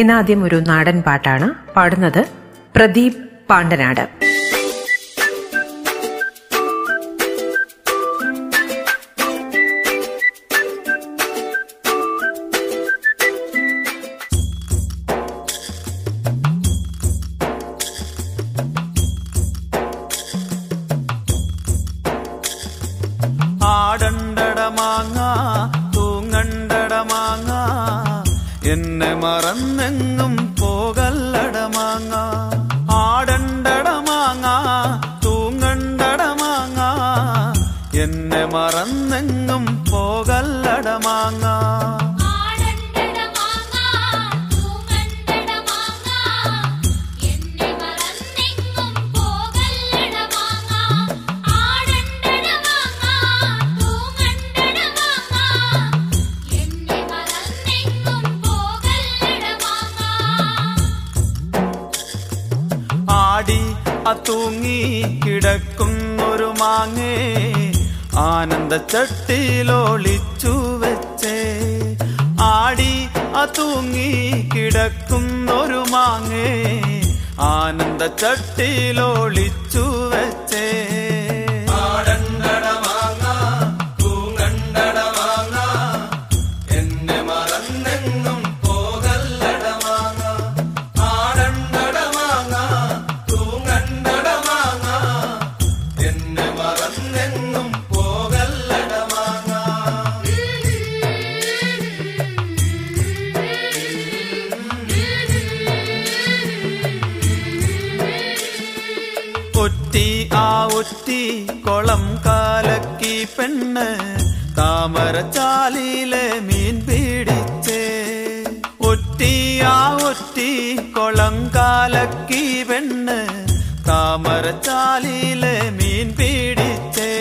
ഇന്ന് ആദ്യം ഒരു നാടൻ പാട്ടാണ് പാടുന്നത് പ്രദീപ് പാണ്ടനാട് മറന്നെങ്ങും ചട്ടിയിലൊളിച്ചു വെച്ചേ. ആടി അതൂങ്ങി കിടക്കുന്നൊരു മാങ്ങേ. ആനന്ദ ചട്ടിയിലൊളിച്ചു വെച്ചേ. ഒറ്റി കൊളം കാലക്കി പെണ്ണ് താമരച്ചാലിലെ മീൻ പിടിച്ചേ. ഒറ്റി ആ ഒറ്റി കൊളം കാലക്കി പെണ്ണ് താമരച്ചാലിലെ മീൻ പിടിച്ചേ.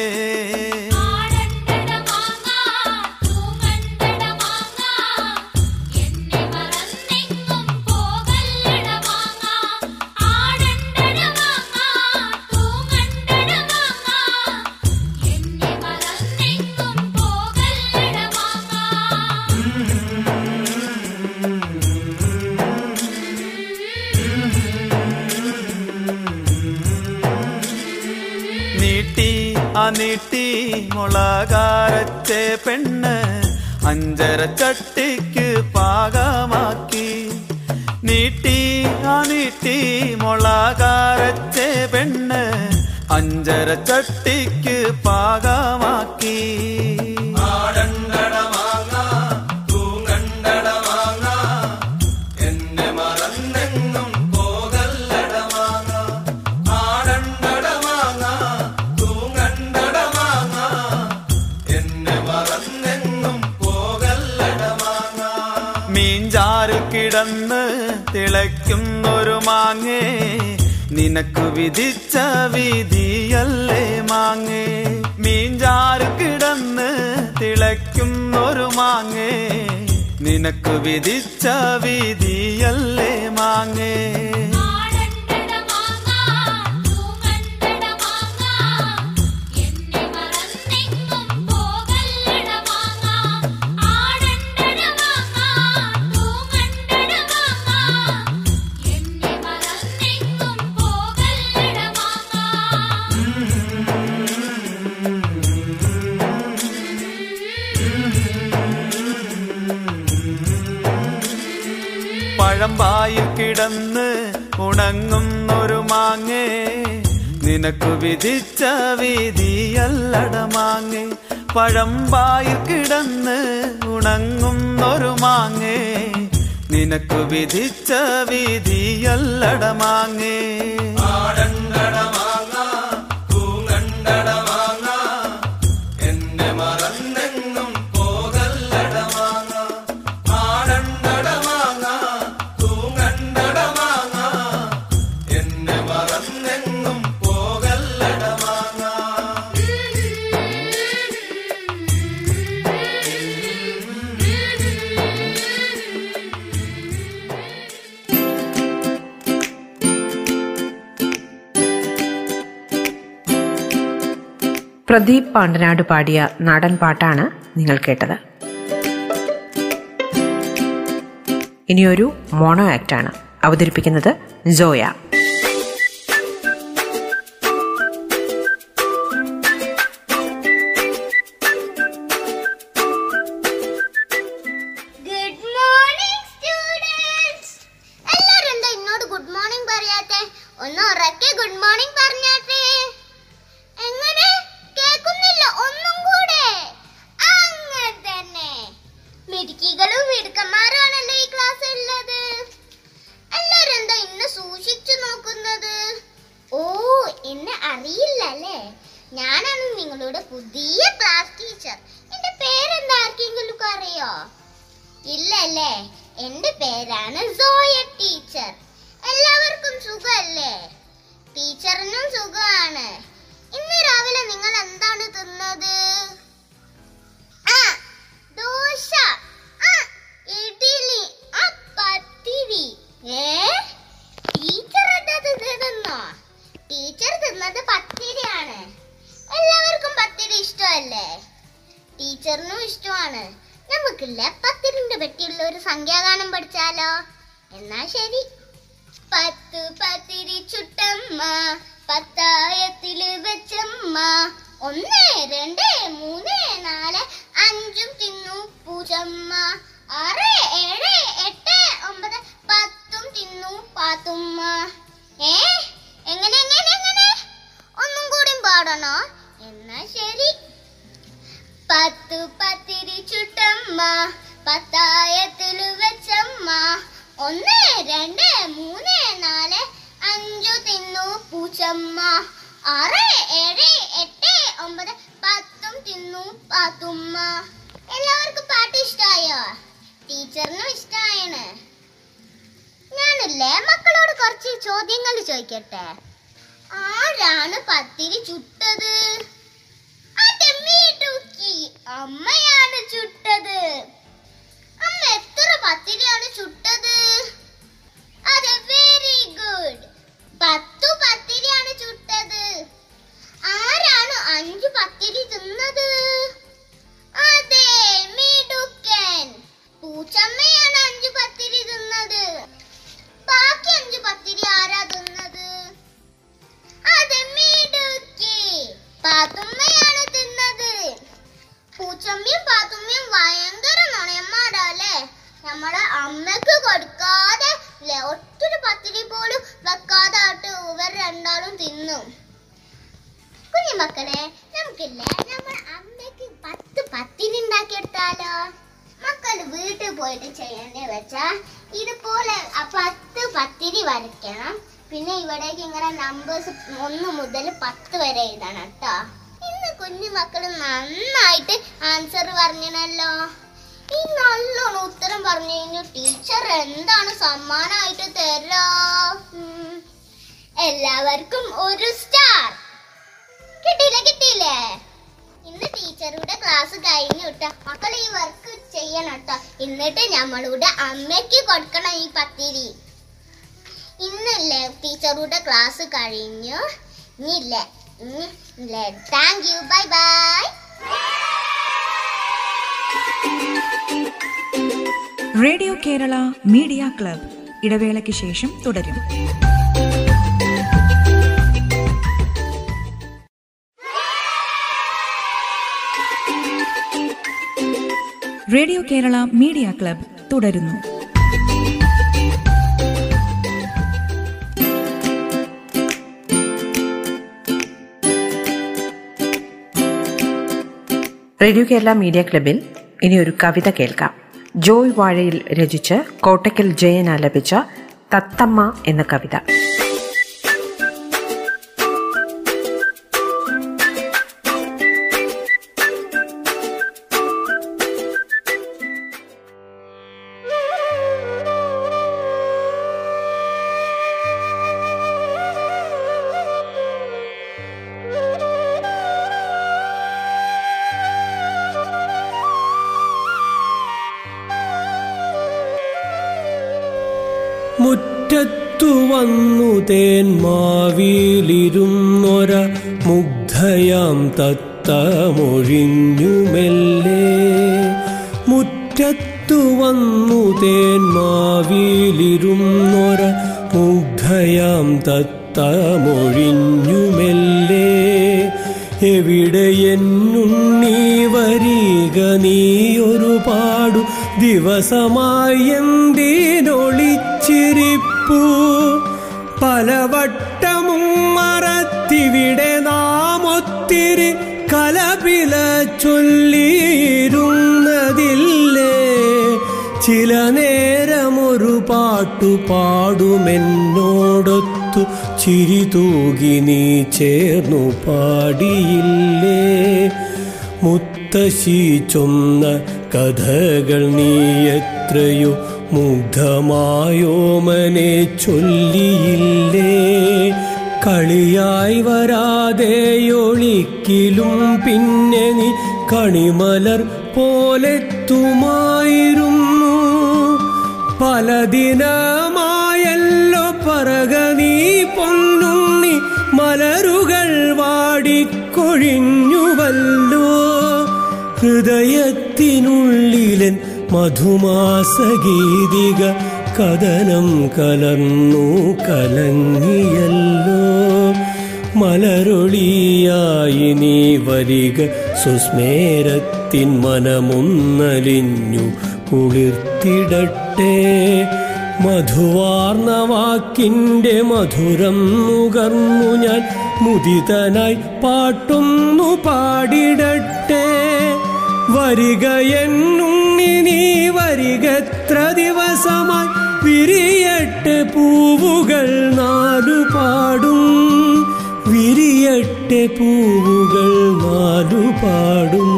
നീട്ടി മുളകാരത്തെ പെണ്ണ് അഞ്ചര ചട്ടിക്ക് പാകമാക്കി. നീട്ടി ആ നീട്ടി മുളകാരത്തെ പെണ്ണ് അഞ്ചര ചട്ടിക്ക് പാകമാക്കി. നിനക്ക് വിധിച്ച വിധിയല്ലേ മാങ്ങേ? മീഞ്ചാറ് കിടന്ന് തിളയ്ക്കുന്നൊരു മാങ്ങേ. നിനക്കു വിധിച്ച വിധിയല്ലേ മാങ്ങേ? പഴമ്പായിൽ കിടന്ന് ഉണങ്ങുന്നൊരു മാങ്ങേ. നിനക്ക് വിധിച്ച വിധിയല്ലട മാങ്ങേ. പഴമ്പായിൽ കിടന്ന് ഉണങ്ങുന്നൊരു മാങ്ങേ. നിനക്ക് വിധിച്ച വിധിയല്ലട മാങ്ങേ. പ്രദീപ് പാണ്ടനാട് പാടിയ നാടൻ പാട്ടാണ് നിങ്ങൾ കേട്ടത്. ഇനിയൊരു മോണോ ആക്ടാണ് അവതരിപ്പിക്കുന്നത് ജോയ ഞാനാണ് പുതിയ ക്ലാസ് ടീച്ചർ എന്റെ പേരെന്താ? ആർക്കെങ്കിലും അറിയോ? ഇല്ലല്ലേ? എന്റെ പേരാണ് സോയ ടീച്ചർ എല്ലാവർക്കും സുഖമല്ലേ? ടീച്ചറിനും സുഖമാണ്. ഇന്ന് രാവിലെ നിങ്ങൾ എന്താണ് തിന്നത്? ദോശ. ഇഡ്ഡലി. ഏ? ടീച്ചർ എന്താ ടീച്ചർ തിന്നത് പത്തിരിയാണ്. എല്ലാവർക്കും പത്തിരി ഇഷ്ടമല്ലേ? ടീച്ചറിനും ഇഷ്ടമാണ്. നമുക്കില്ല പത്തിരിന്റെ പറ്റിയുള്ള ഒരു സംഖ്യാഗാനം പഠിച്ചാലോ? എന്നാ ശരി. പത്ത് പത്തിരി ചുട്ടമ്മ പത്തായത്തിൽ വെച്ചമ്മ. ഒന്ന് രണ്ട് മൂന്ന് നാല് അഞ്ചും തിന്നു പൂജമ്മ. ആറ് ഏഴ് എട്ട് ഒമ്പത് പത്തും തിന്നു പാത്തുമ്മ. ഏ? എങ്ങനെ എങ്ങനെ എങ്ങനെ? ഒന്നും കൂടി പാടണോ? എന്നാ ശരി. പത്തു പത്തിരി ചുട്ടമ്മ പത്തായത്തിലു വെച്ചമ്മ. ഒന്ന് രണ്ട് മൂന്ന് നാല് അഞ്ചു തിന്നു പൂച്ചമ്മ. ആറ് ഏഴ് എട്ട് ഒമ്പത് പത്തും തിന്നു പാത്തുമ്മ. എല്ലാവർക്കും പാട്ട് ഇഷ്ടമായോ ടീച്ചറിനും ഇഷ്ടമായാണ് ഞാനല്ലേ മക്കളോട് കുറച്ച് ചോദ്യങ്ങൾ ചോദിക്കട്ടെ? ആരാണ് പത്തിരി ചുട്ടത്? അമ്മയാണ് ചുട്ടത്. അമ്മ എത്ര പത്തിരിയാണ് ചുട്ടത്? അതെ വെരി ഗുഡ് പത്തു കുഞ്ഞുമക്കളെ നമുക്കില്ലേ? നമ്മൾ അമ്മയ്ക്ക് പത്ത് പത്തിന് ഉണ്ടാക്കിയെടുത്താലോ? മക്കൾ വീട്ടിൽ പോയിട്ട് ചെയ്യേണ്ടി വെച്ചാ ഇതുപോലെ പത്ത് പത്തിരി വരയ്ക്കണം. പിന്നെ ഇവിടേക്ക് ഇങ്ങനെ നമ്പേഴ്സ് ഒന്ന് മുതൽ പത്ത് വരെ എഴുതണം കേട്ടോ. ഇന്ന് കുഞ്ഞു മക്കൾ നന്നായിട്ട് ആൻസർ പറഞ്ഞണല്ലോ. ഈ നല്ലോണം ഉത്തരം പറഞ്ഞു കഴിഞ്ഞു ടീച്ചർ എന്താണ് സമ്മാനമായിട്ട് തരോ. എല്ലാവർക്കും ഒരു സ്റ്റാർ കിട്ടിയില്ലേ കിട്ടിയില്ലേ. ഇന്ന് ടീച്ചറുടെ ക്ലാസ് കഴിഞ്ഞു കേട്ടോ മക്കൾ ഈ വർക്ക് ചെയ്യണം കേട്ടോ എന്നിട്ട് നമ്മളുടെ അമ്മയ്ക്ക് കൊടുക്കണം ഈ പത്തിരി. ഇന്നല്ലേ ടീച്ചറുടെ ക്ലാസ് കഴിഞ്ഞു. ഇനിയില്ലേ ഇനിയില്ലേ thank you bye bye radio Kerala media club ഇടവേളയ്ക്ക് ശേഷം തുടരും. റേഡിയോ കേരള മീഡിയ ക്ലബ് തുടരുന്നു. റേഡിയോ കേരള മീഡിയ ക്ലബിൽ ഇനി ഒരു കവിത കേൾക്കാം. ജോയ് വാഴയിൽ രചിച്ച് കോട്ടയ്ക്കൽ ജയൻ ആലപിച്ച തത്തമ്മ എന്ന കവിത. വന്നു തേൻ മാവിയിലിരുന്നൊര മുഗ്ധയാം തത്ത തത്തമൊഴിഞ്ഞുമെല്ലേ? മുറ്റത്തു വന്നു തേന്മാവിലിരുന്നൊര മുഗ്ധയാം തത്തമൊഴിഞ്ഞുമെല്ലേ? എവിടെയെന്നുണ്ണി വരിക നീയൊരുപാടു ദിവസമായി എന്തിനൊളിച്ചിരിപ്പൂ പലവട്ടമും മറത്തിവിടെ നാം ഒത്തിരി കലപില ചൊല്ലിയിരുന്നതില്ലേ? ചില നേരമൊരു പാട്ടു പാടുമെന്നോടൊത്തു ചിരി തൂകി നീ ചേർന്നു പാടിയില്ലേ? മുത്തശ്ശി ചൊന്ന കഥകൾ നീ എത്രയോ മുഗ്ധമായോമനെ ചൊല്ലിയില്ലേ? കളിയായി വരാതെയൊളിക്കിലും പിന്നെ നീ കണിമലർ പോലെത്തുമായിരുന്നു. പലദിനമായല്ലോ പറക നീ പൊന്നുണ്ണി മലരുകൾ വാടിക്കൊഴിഞ്ഞുവല്ലോ. ഹൃദയത്തിനുള്ളിലൻ മധുമാസഗീതിക കഥനം കലർന്നു കലങ്ങിയല്ലോ. മലരൊളിയായി നീ വരിക സുസ്മേരത്തിൻ മനമൊന്നലിഞ്ഞു കുളിർത്തിടട്ടെ. മധുവാർന്ന വാക്കിന്റെ മധുരം നുകർന്നു ഞാൻ മുദിതനായി പാട്ടുന്നു പാടിടട്ടെ. വരിക എന്നുണ്ണി നീ വരിക എത്ര ദിവസമായി വിരിയട്ടെ പൂവുകൾ നാലു പാടും. വിരിയട്ടെ പൂവുകൾ നാലു പാടും.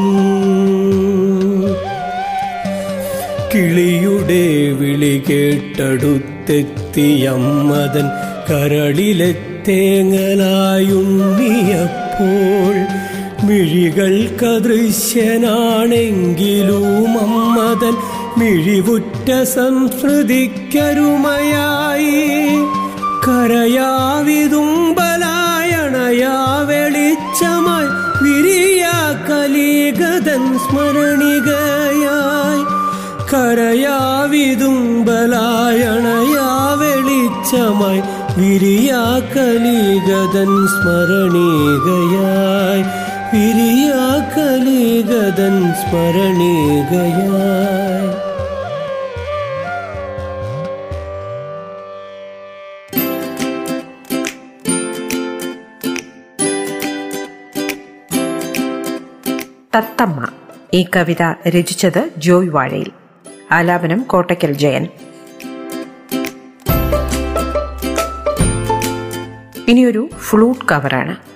കിളിയുടെ വിളി കേട്ടടുത്തെത്തിയമ്മതൻ കരളിലെ തേങ്ങലായുണ്ണിയപ്പോൾ മിഴികൾക്കദൃശ്യനാണെങ്കിലും അമ്മതൻ മിഴിവുറ്റ സംസ്കൃതിക്കരുമയായി. കരയാവിതുമ്പലായണയാ വെളിച്ചമായി വിരിയാ കലീഗതൻ സ്മരണികയായി. കരയാവിതുമ്പലായണയാ വെളിച്ചമായി വിരിയാ വിരിയാ കലിഗതൻ സ്മരണീകയായി. തത്തമ്മ. ഈ കവിത രചിച്ചത് ജോയ് വാഴയിൽ. ആലാപനം കോട്ടയ്ക്കൽ ജയൻ. ഇനിയൊരു ഫ്ലൂട്ട് കവറാണ്.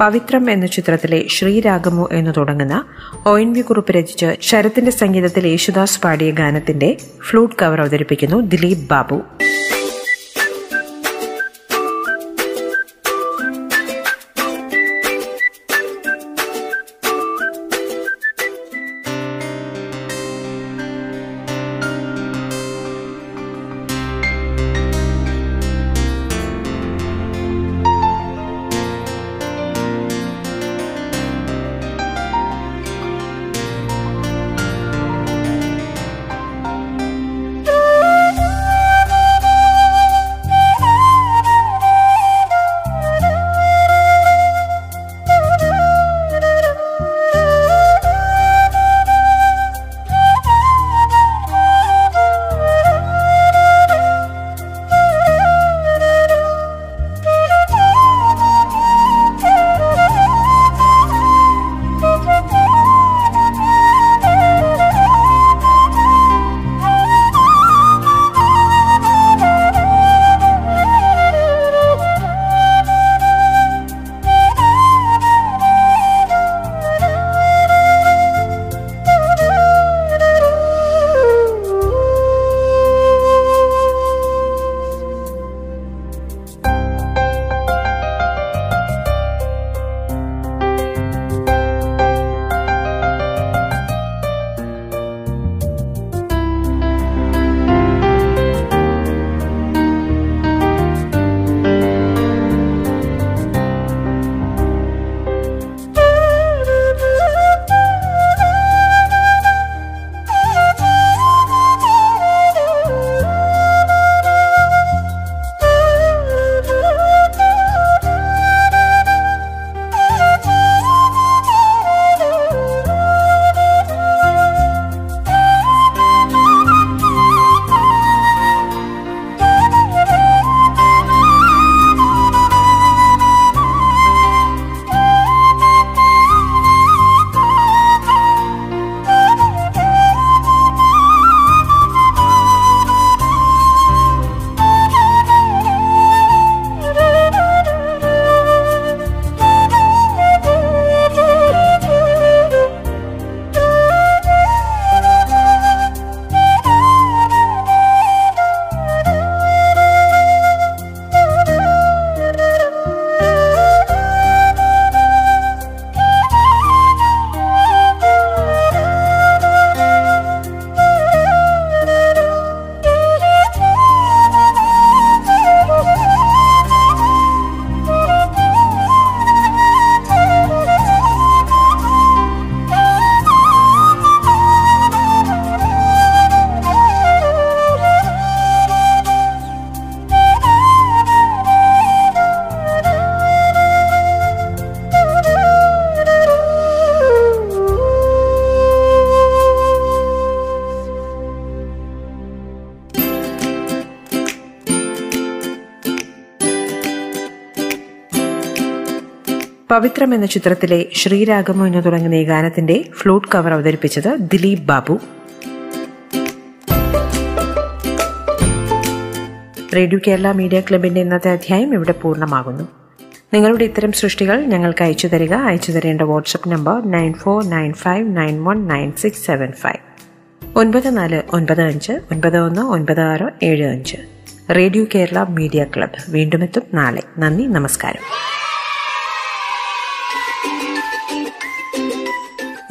പവിത്രം എന്ന ചിത്രത്തിലെ ശ്രീരാഗമു എന്ന് തുടങ്ങുന്ന ഒ എൻ വി കുറിപ്പ് രചിച്ച് ശരത്തിന്റെ സംഗീതത്തിൽ യേശുദാസ് പാടിയ ഗാനത്തിന്റെ ഫ്ലൂട്ട് കവർ അവതരിപ്പിക്കുന്നു ദിലീപ് ബാബു ും. പവിത്രം എന്ന ചിത്രത്തിലെ ശ്രീരാഗമോ എന്ന് തുടങ്ങുന്ന ഈ ഗാനത്തിന്റെ ഫ്ലൂട്ട് കവർ അവതരിപ്പിച്ചത് ദിലീപ് ബാബു. റേഡിയോ കേരള മീഡിയ ക്ലബിന്റെ ഇന്നത്തെ അധ്യായം ഇവിടെ പൂർണമാകുന്നു. നിങ്ങളുടെ ഇത്തരം സൃഷ്ടികൾ ഞങ്ങൾക്ക് അയച്ചു തരിക. അയച്ചു തരേണ്ട WhatsApp number nine four nine five nine one nine six seven five. ഒൻപത് നാല് ഒൻപത് അഞ്ച് ഒൻപത് ഒന്ന് ഒൻപത് ആറ് ഏഴ് അഞ്ച്. റേഡിയോ കേരള മീഡിയ ക്ലബ്ബ് വീണ്ടും എത്തും നാളെ. നന്ദി നമസ്കാരം.